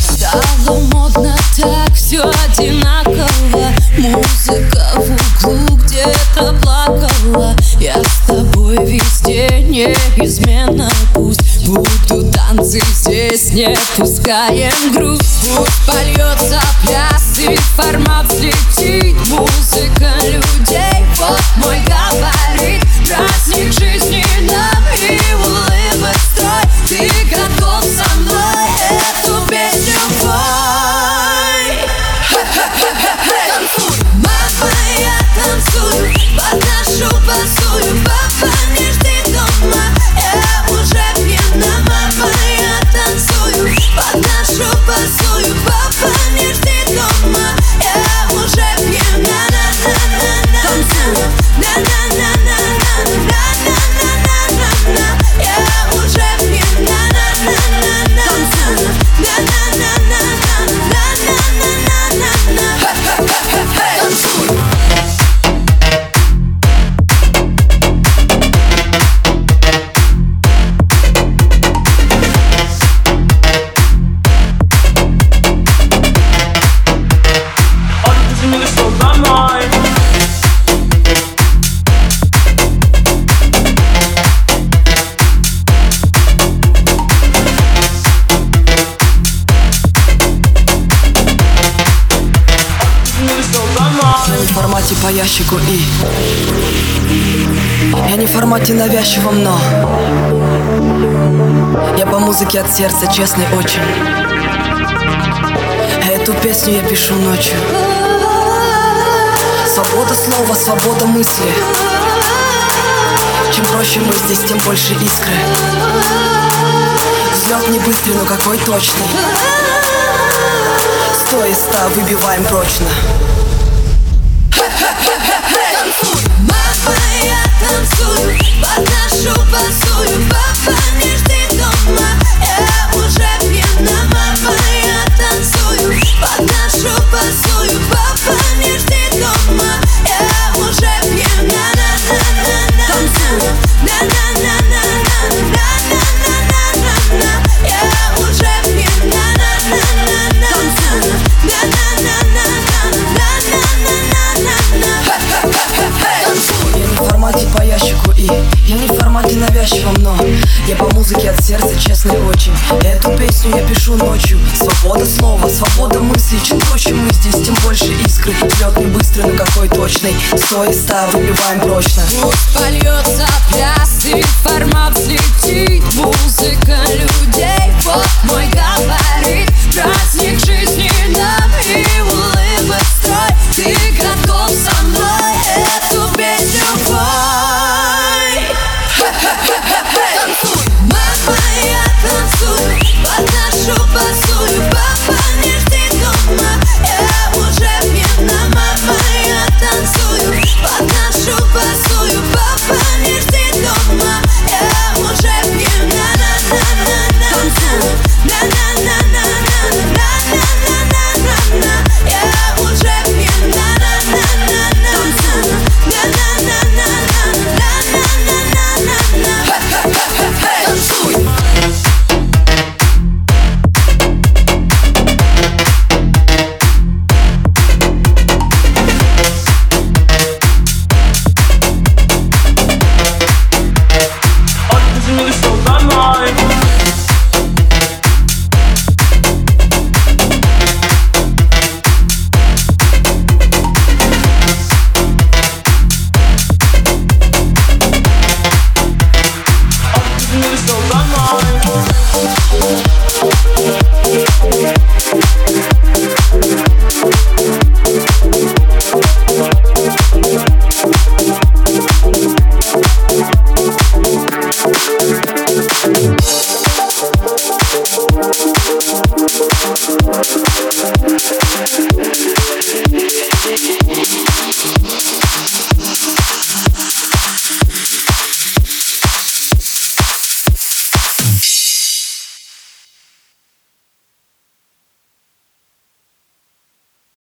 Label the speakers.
Speaker 1: Стало модно так, все одинаково. Музыка в углу где-то плакала. Я с тобой везде неизменно Пусть. Будут танцы здесь, не пускаем грусть Пусть польется пляс и формат взлетит
Speaker 2: Что, домой?
Speaker 3: По ящику и Я не в формате навязчивом, но Я по музыке от сердца, честный очень Эту песню я пишу ночью Слова, свобода мысли. Чем проще мы здесь, тем больше искры. Взлет не быстрый, но какой точный. Сто из ста выбиваем прочно.
Speaker 1: Мама, я танцую,
Speaker 3: формате навязчивом, но Я по музыке от сердца, честный очень. Эту песню я пишу ночью. Свобода слова, свобода мысли Чем проще мы здесь, тем больше искры. Взлет не быстрый, но какой точный. Сто ста выбиваем прочно.
Speaker 1: Пусть польется пляс и формат взлетит Музыка людей, вот мой